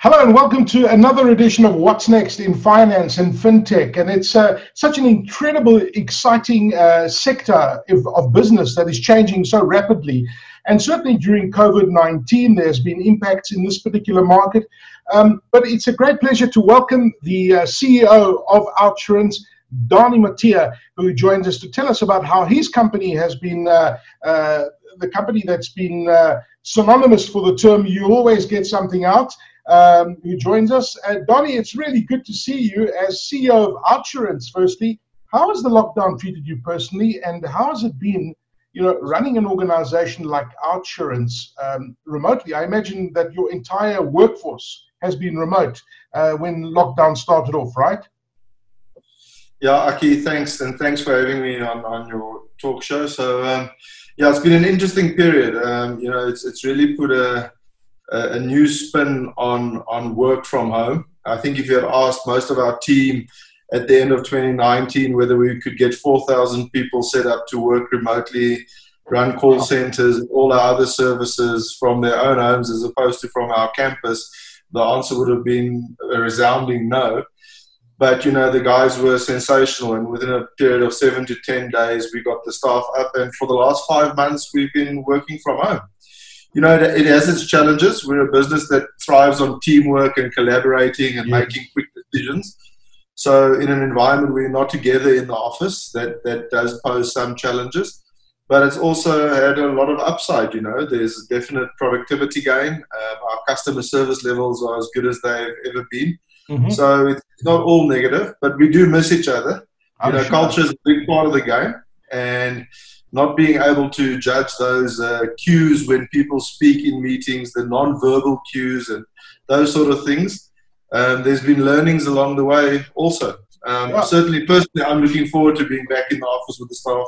Hello and welcome to another edition of What's Next in Finance and FinTech. And it's uh, such an incredible, exciting uh, sector of, of, business that is changing so rapidly. And certainly during COVID 19, there's been impacts in this particular market. Um, but it's a great pleasure to welcome the uh, CEO of Outsurance, Danie Matthee, who joins us to tell us about how his company has been uh, uh, the company that's been uh, synonymous for the term you always get something out um, who joins us. Uh, Danie, it's really good to see you as CEO of Outsurance. Firstly, how has the lockdown treated you personally, and how has it been, you know, running an organization like Outsurance um, remotely? I imagine that your entire workforce has been remote uh, when lockdown started off, right? Yeah, Aki, thanks, and thanks for having me on, on your talk show. So, um, yeah, it's been an interesting period. Um, you know, it's it's really put a a new spin on on work from home. I think if you had asked most of our team at the end of 2019 whether we could get 4,000 people set up to work remotely, run call centers, all our other services from their own homes as opposed to from our campus, the answer would have been a resounding no. But you know the guys were sensational, and within a period of seven to ten days, we got the staff up. And for the last five months, we've been working from home you know, it, has its challenges. We're a business that thrives on teamwork and collaborating and making quick decisions. So, in an environment where you're not together in the office, that, that does pose some challenges. But it's also had a lot of upside, you know. There's a definite productivity gain. Um, our customer service levels are as good as they've ever been. Mm-hmm. So, it's not all negative, but we do miss each other. You know, sure. culture is a big part of the game. And not being able to judge those uh, cues when people speak in meetings, the non-verbal cues and those sort of things. Um, there's been learnings along the way also. Um, yeah. Certainly, personally, I'm looking forward to being back in the office with the staff,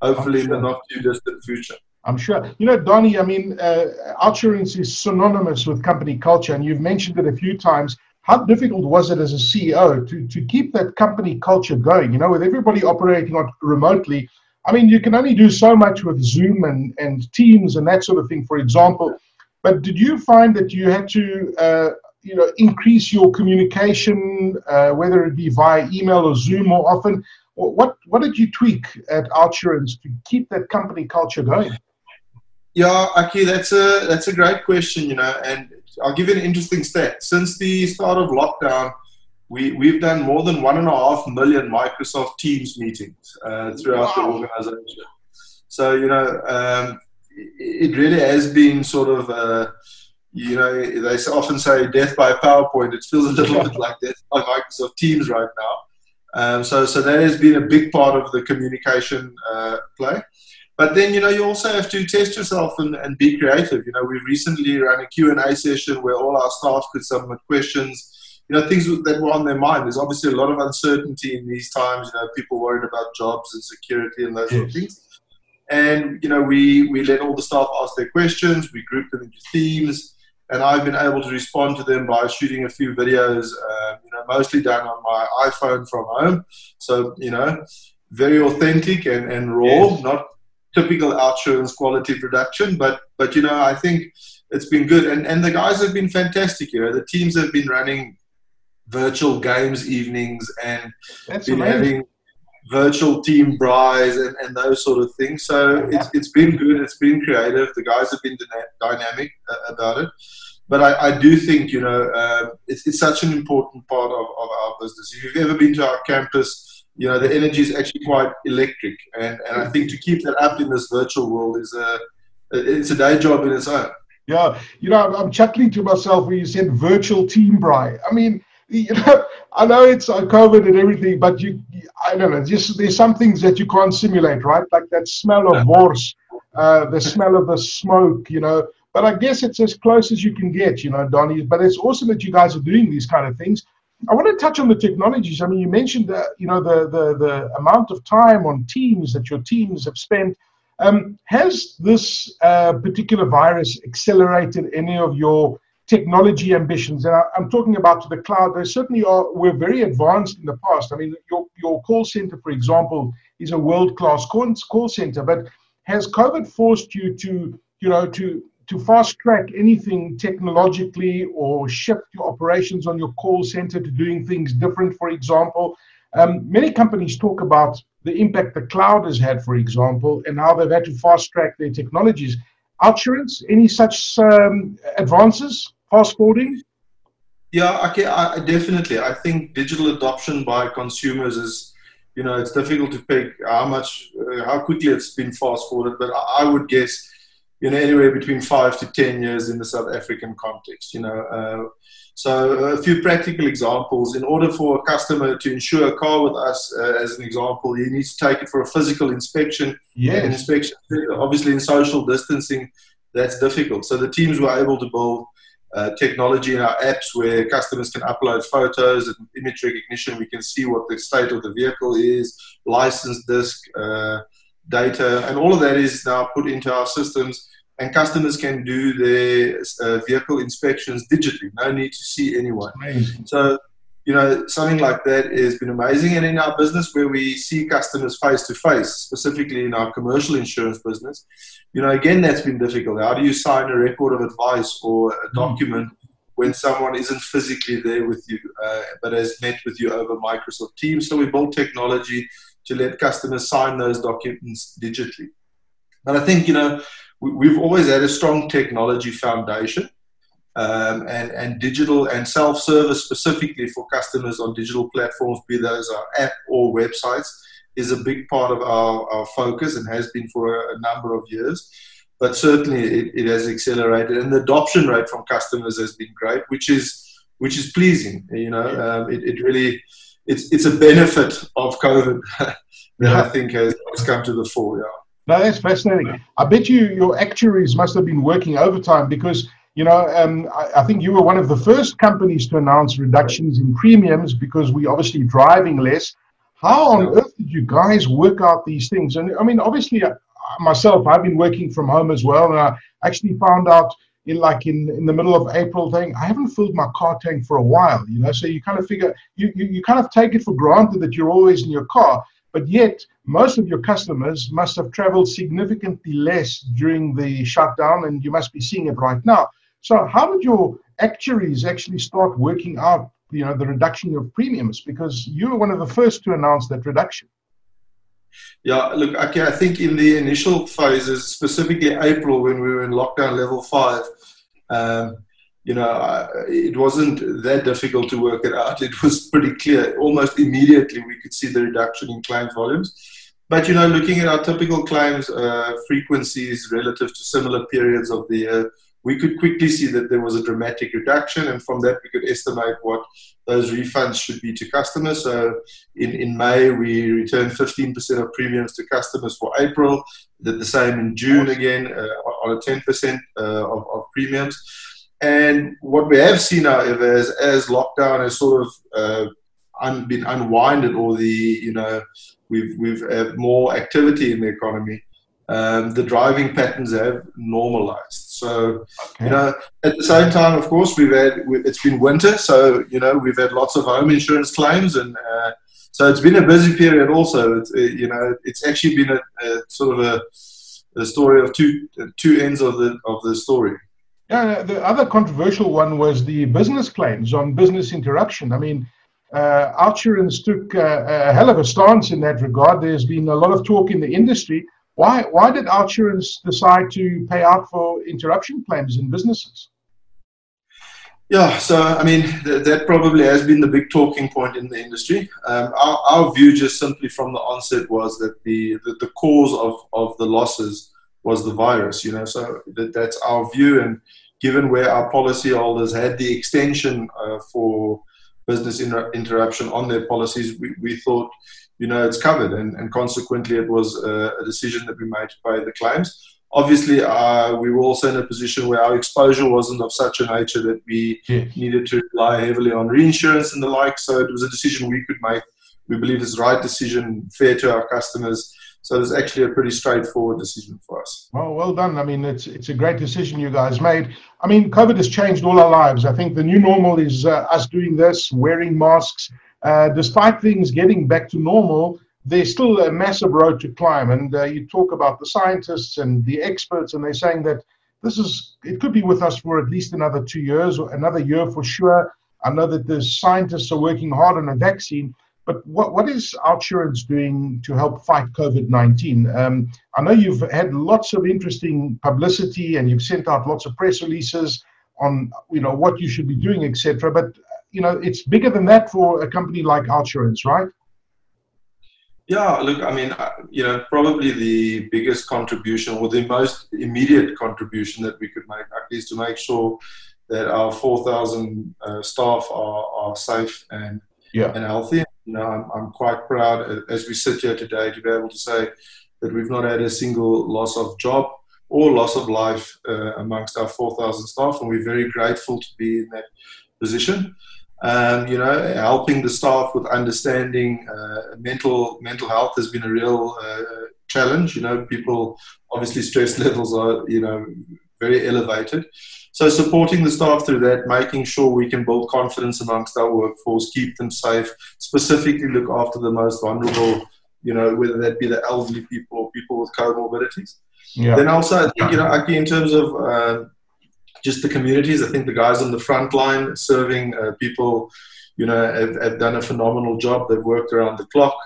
hopefully sure. in the not too distant future. I'm sure. You know, Danie, I mean, uh, Outsurance is synonymous with company culture, and you've mentioned it a few times. How difficult was it as a CEO to, to keep that company culture going? You know, with everybody operating on remotely, I mean, you can only do so much with Zoom and, and Teams and that sort of thing, for example. But did you find that you had to, uh, you know, increase your communication, uh, whether it be via email or Zoom more often? What what did you tweak at Outsurance to keep that company culture going? Yeah, Aki, that's a that's a great question, you know, and I'll give you an interesting stat. Since the start of lockdown, we, we've done more than one and a half million Microsoft Teams meetings uh, throughout wow. the organization. So, you know, um, it really has been sort of, uh, you know, they often say death by PowerPoint. It feels a little bit like death by Microsoft Teams right now. Um, so, so that has been a big part of the communication uh, play. But then, you know, you also have to test yourself and, and be creative. You know, we recently ran a Q&A session where all our staff could submit questions you know, things that were on their mind. There's obviously a lot of uncertainty in these times. You know, people worried about jobs and security and those yes. sort of things. And you know, we we let all the staff ask their questions. We grouped them into themes, and I've been able to respond to them by shooting a few videos. Uh, you know, mostly done on my iPhone from home. So you know, very authentic and and raw, yes. not typical Outsurance quality production. But but you know, I think it's been good, and and the guys have been fantastic. You know, the teams have been running virtual games evenings and That's been amazing. having virtual team braais and, and those sort of things. So yeah. it's, it's been good. It's been creative. The guys have been dynamic uh, about it. But I, I, do think, you know, uh, it's, it's, such an important part of, of our business. If you've ever been to our campus, you know, the energy is actually quite electric. And, and I think to keep that up in this virtual world is a, it's a day job in its own. Yeah, you know, I'm, I'm chuckling to myself when you said virtual team braai. I mean, you know, I know it's uh, COVID and everything, but you, I don't know, just there's some things that you can't simulate, right? Like that smell of wors, uh, the smell of the smoke, you know. But I guess it's as close as you can get, you know, Danie. But it's awesome that you guys are doing these kind of things. I want to touch on the technologies. I mean, you mentioned, uh, you know, the, the the amount of time on Teams that your teams have spent. Um, has this uh, particular virus accelerated any of your technology ambitions, and I, am talking about to the cloud, they certainly are, we're very advanced in the past. I mean, your, your call center, for example, is a world-class call, call center, but has COVID forced you to, you know, to to fast track anything technologically or shift your operations on your call center to doing things different, for example. Um, many companies talk about the impact the cloud has had, for example, and how they've had to fast track their technologies. Outsurance, any such um, advances, fast forwarding? Yeah, okay, I, definitely. I think digital adoption by consumers is, you know, it's difficult to pick how much, uh, how quickly it's been fast forwarded, but I, I would guess you know, anywhere between five to 10 years in the South African context, you know. Uh, so a few practical examples. In order for a customer to insure a car with us, uh, as an example, he needs to take it for a physical inspection. Yes. An inspection, obviously in social distancing, that's difficult. So the teams were able to build uh, technology in our apps where customers can upload photos and image recognition. We can see what the state of the vehicle is, license disc, uh, data, and all of that is now put into our systems. And customers can do their uh, vehicle inspections digitally. No need to see anyone. So, you know, something like that has been amazing. And in our business, where we see customers face to face, specifically in our commercial insurance business, you know, again, that's been difficult. How do you sign a record of advice or a hmm. document? when someone isn't physically there with you, uh, but has met with you over Microsoft Teams. So we built technology to let customers sign those documents digitally. And I think, you know, we, have always had a strong technology foundation um, and, and digital and self service specifically for customers on digital platforms, be those our app or websites, is a big part of our, our focus and has been for a, a number of years. But certainly it, it has accelerated, and the adoption rate from customers has been great, which is which is pleasing. You know, um, it, it really it's it's a benefit of COVID that yeah. I think has, has come to the fore. Yeah. No, that's fascinating. I bet you your actuaries must have been working overtime because you know um, I, I, think you were one of the first companies to announce reductions in premiums because we're obviously driving less. How on earth did you guys work out these things? And I mean, obviously, uh, myself, I've been working from home as well, and I actually found out in like in, in the middle of April thing, I haven't filled my car tank for a while, you know. So you kind of figure you, you, you kind of take it for granted that you're always in your car, but yet most of your customers must have traveled significantly less during the shutdown, and you must be seeing it right now. So how did your actuaries actually start working out, you know, the reduction of premiums? Because you were one of the first to announce that reduction. Yeah, look, okay, I think in the initial phases, specifically April when we were in lockdown level five, um, you know, it wasn't that difficult to work it out. It was pretty clear. Almost immediately, we could see the reduction in claims volumes. But, you know, looking at our typical claims uh, frequencies relative to similar periods of the year, we could quickly see that there was a dramatic reduction, and from that we could estimate what those refunds should be to customers. So in, in May, we returned 15% of premiums to customers for April, did the same in June again uh, on a 10% uh, of, of, premiums. And what we have seen, however, is as lockdown has sort of uh, un, been unwinded, or the you know we've we've had more activity in the economy, um, the driving patterns have normalized. So, okay. you know, at the same time, of course, we've had it's been winter, so you know we've had lots of home insurance claims, and uh, so it's been a busy period. Also, it's, uh, you know, it's actually been a, a sort of a, a, story of two two ends of the of the story. Yeah, the other controversial one was the business claims on business interruption. I mean. Uh, Outsurance took uh, a hell of a stance in that regard. There's been a lot of talk in the industry why, why did Outsurance decide to pay out for interruption claims in businesses? Yeah, so I mean, th- that probably has been the big talking point in the industry. Um, our, our, view, just simply from the onset, was that the, the, the, cause of, of the losses was the virus, you know, so that, that's our view. And given where our policyholders had the extension uh, for business inter- interruption on their policies, we, we thought you know it's covered, and, and consequently it was a, a decision that we made to pay the claims. Obviously, uh, we were also in a position where our exposure wasn't of such a nature that we needed to rely heavily on reinsurance and the like. So it was a decision we could make. We believe it's the right decision, fair to our customers. So it was actually a pretty straightforward decision for us. Well, well done. I mean, it's it's a great decision you guys made. I mean, COVID has changed all our lives. I think the new normal is uh, us doing this, wearing masks, uh, despite things getting back to normal, there's still a massive road to climb. And uh, you talk about the scientists and the experts, and they're saying that this is it could be with us for at least another two years or another year for sure. I know that the scientists are working hard on a vaccine, but what, what is Outsurance doing to help fight COVID 19? Um, I know you've had lots of interesting publicity and you've sent out lots of press releases on you know what you should be doing, etc. But you know it's bigger than that for a company like Outsurance, right? Yeah, look, I mean, uh, you know, probably the biggest contribution or the most immediate contribution that we could make is to make sure that our 4,000 uh, staff are, are safe and yeah. and healthy. You know, I'm, I'm quite proud uh, as we sit here today to be able to say that we've not had a single loss of job or loss of life uh, amongst our 4,000 staff, and we're very grateful to be in that position um, you know, helping the staff with understanding uh, mental mental health has been a real uh, challenge. You know, people obviously stress levels are you know very elevated. So supporting the staff through that, making sure we can build confidence amongst our workforce, keep them safe, specifically look after the most vulnerable. You know, whether that be the elderly people or people with comorbidities. Yeah. Then also, I think you know, Aki, in terms of uh, just the communities. I think the guys on the front line serving uh, people, you know, have, have, done a phenomenal job. They've worked around the clock.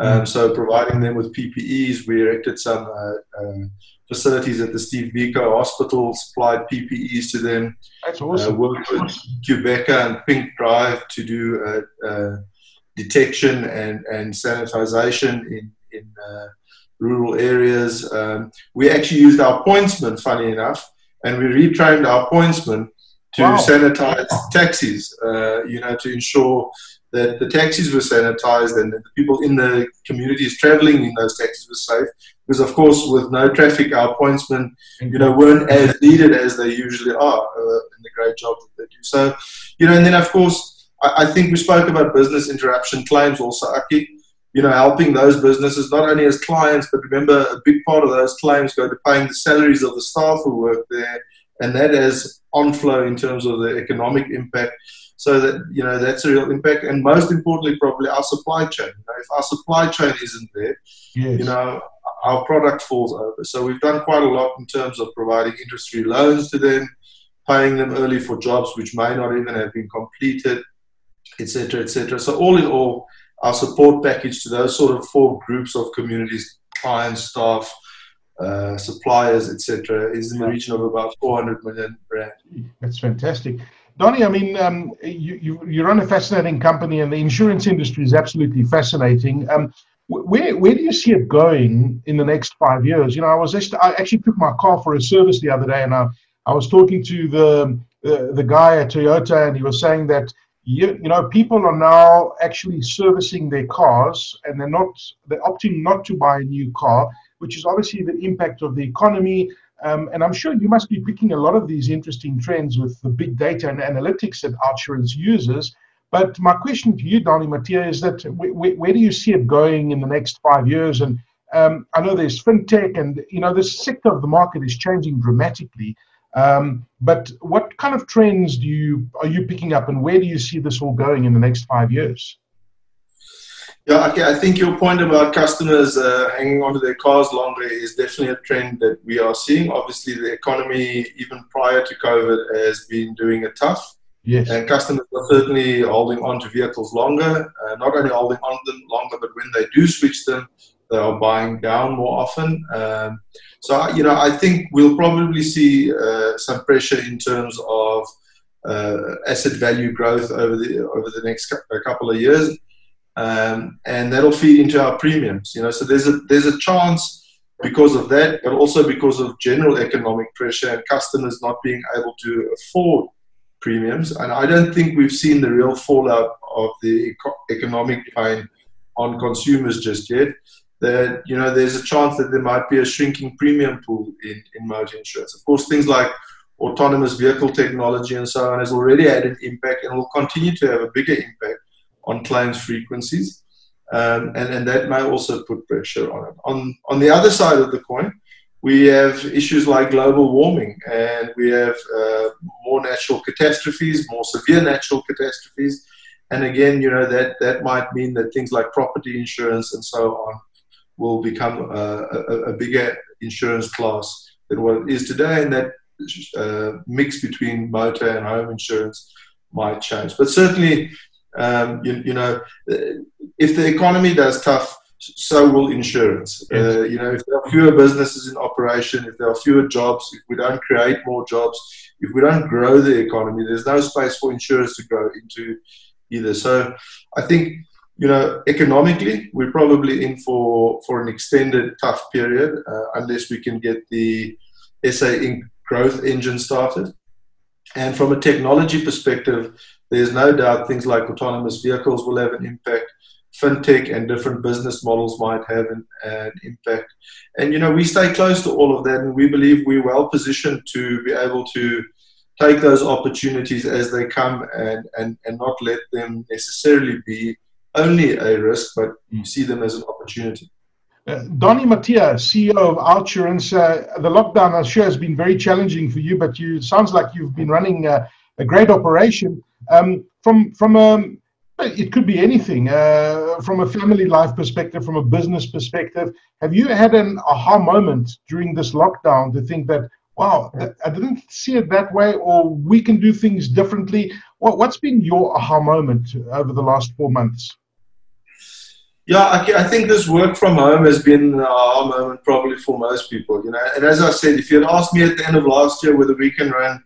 Um, mm. so providing them with PPEs, we erected some uh, uh, facilities at the Steve Biko Hospital, supplied PPEs to them. That's awesome. Uh, worked with Qhubeka and Pink Drive to do uh, uh, detection and, and sanitization in, in rural areas. Um, we actually used our pointsmen, funny enough, and we retrained our pointsmen to wow. sanitize taxis, uh, you know, to ensure that the taxis were sanitized and the people in the communities traveling in those taxis were safe. Because, of course, with no traffic, our pointsmen, you know, weren't as needed as they usually are uh, in the great job that they do. So, you know, and then, of course, I, I think we spoke about business interruption claims also, Aki you know, helping those businesses not only as clients, but remember a big part of those claims go to paying the salaries of the staff who work there, and that has onflow in terms of the economic impact. So that you know that's a real impact, and most importantly, probably our supply chain. You know, if our supply chain isn't there, yes. you know, our product falls over. So we've done quite a lot in terms of providing industry loans to them, paying them early for jobs which may not even have been completed, etc., etc. So all in all our support package to those sort of four groups of communities, clients, staff, uh, suppliers, etc., is in the region of about 400 million rand. That's fantastic. Donnie, I mean, um, you, you, you, run a fascinating company, and the insurance industry is absolutely fascinating. Um, where, where do you see it going in the next five years? You know, I was just, I actually took my car for a service the other day, and I, I was talking to the, the the guy at Toyota, and he was saying that you, you know, people are now actually servicing their cars and they're not, they're opting not to buy a new car, which is obviously the impact of the economy. Um, and I'm sure you must be picking a lot of these interesting trends with the big data and analytics that Outsurance uses. But my question to you, Donnie Matthee, is that where, where do you see it going in the next five years? And um, I know there's fintech, and you know this sector of the market is changing dramatically. Um, but what kind of trends do you are you picking up, and where do you see this all going in the next five years? Yeah, okay. I think your point about customers uh, hanging onto their cars longer is definitely a trend that we are seeing. Obviously, the economy, even prior to COVID, has been doing it tough. Yes. And customers are certainly holding on to vehicles longer. Uh, not only holding on them longer, but when they do switch them, they are buying down more often. Um, so, you know, I think we'll probably see uh, some pressure in terms of uh, asset value growth over the over the next couple of years, um, and that'll feed into our premiums. You know, so there's a there's a chance because of that, but also because of general economic pressure and customers not being able to afford premiums. And I don't think we've seen the real fallout of the eco- economic pain on consumers just yet that you know there's a chance that there might be a shrinking premium pool in, in motor insurance. Of course, things like autonomous vehicle technology and so on has already had an impact and will continue to have a bigger impact on claims frequencies. Um, and, and that may also put pressure on it. On, on the other side of the coin, we have issues like global warming and we have uh, more natural catastrophes, more severe natural catastrophes. And again, you know, that, that might mean that things like property insurance and so on will become a, a, a bigger insurance class than what it is today, and that uh, mix between motor and home insurance might change. But certainly, um, you, you, know, if the economy does tough, so will insurance. Uh, you know, if there are fewer businesses in operation, if there are fewer jobs, if we don't create more jobs, if we don't grow the economy, there's no space for insurers to grow into either. So I think, you know, economically, we're probably in for, for an extended tough period uh, unless we can get the SA Inc. growth engine started. And from a technology perspective, there's no doubt things like autonomous vehicles will have an impact fintech and different business models might have an, an, impact. And you know, we stay close to all of that, and we believe we're well positioned to be able to take those opportunities as they come and, and, and not let them necessarily be only a risk, but you see them as an opportunity. Uh, Donnie Matthee, CEO of Outsurance, uh, the lockdown, I'm sure, has been very challenging for you, but you sounds like you've been running uh, a great operation. Um, from from a it could be anything uh, from a family life perspective, from a business perspective. Have you had an aha moment during this lockdown to think that, wow, I didn't see it that way, or we can do things differently? What, what's been your aha moment over the last four months? Yeah, I, I think this work from home has been an aha moment probably for most people. You know, and as I said, if you had asked me at the end of last year whether we can run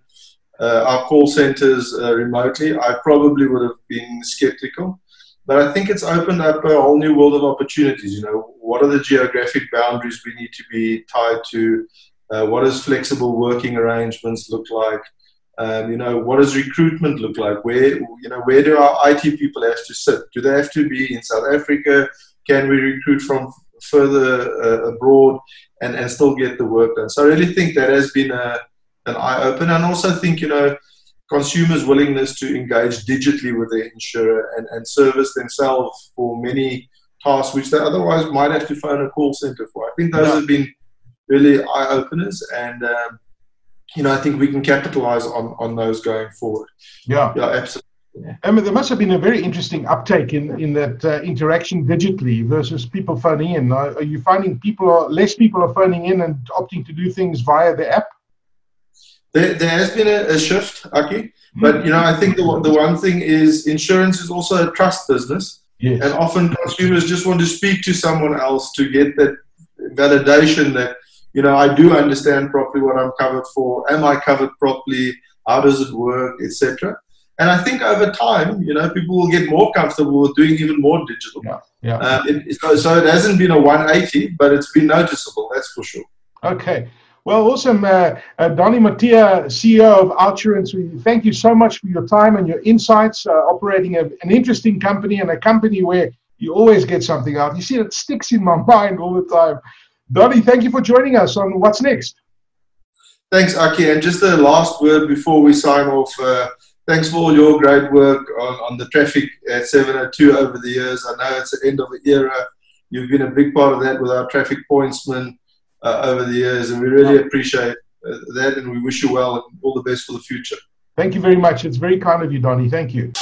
uh, our call centers uh, remotely, I probably would have been skeptical. But I think it's opened up a whole new world of opportunities. You know, what are the geographic boundaries we need to be tied to? Uh, what does flexible working arrangements look like? Um, you know, what does recruitment look like? Where you know where do our IT people have to sit? Do they have to be in South Africa? Can we recruit from further uh, abroad and, and still get the work done? So I really think that has been a an eye opener. And also think, you know, consumers' willingness to engage digitally with their insurer and, and service themselves for many tasks which they otherwise might have to phone a call center for. I think those yeah. have been really eye openers, and um, you know I think we can capitalize on on those going forward. Yeah, yeah, absolutely. I mean, there must have been a very interesting uptake in, in that uh, interaction digitally versus people phoning in. Are, are you finding people are less people are phoning in and opting to do things via the app? There, there has been a, a shift, Aki, but you know I think the the one thing is insurance is also a trust business, yes. and often consumers just want to speak to someone else to get that validation that you know I do understand properly what I'm covered for. Am I covered properly? How does it work, etc. And I think over time, you know, people will get more comfortable with doing even more digital. Yeah, yeah. Uh, it, so, so it hasn't been a 180, but it's been noticeable. That's for sure. Okay. Well, awesome. Uh, uh, Donnie Matthee, CEO of Outsurance, we thank you so much for your time and your insights, uh, operating a, an interesting company and a company where you always get something out. You see, it sticks in my mind all the time. Donnie, thank you for joining us on What's Next. Thanks, Aki. And just a last word before we sign off. Uh, thanks for all your great work on, on the traffic at 702 over the years. I know it's the end of an era. You've been a big part of that with our traffic pointsman uh, over the years, and we really appreciate uh, that, and we wish you well and all the best for the future. Thank you very much. It's very kind of you, Donnie. Thank you.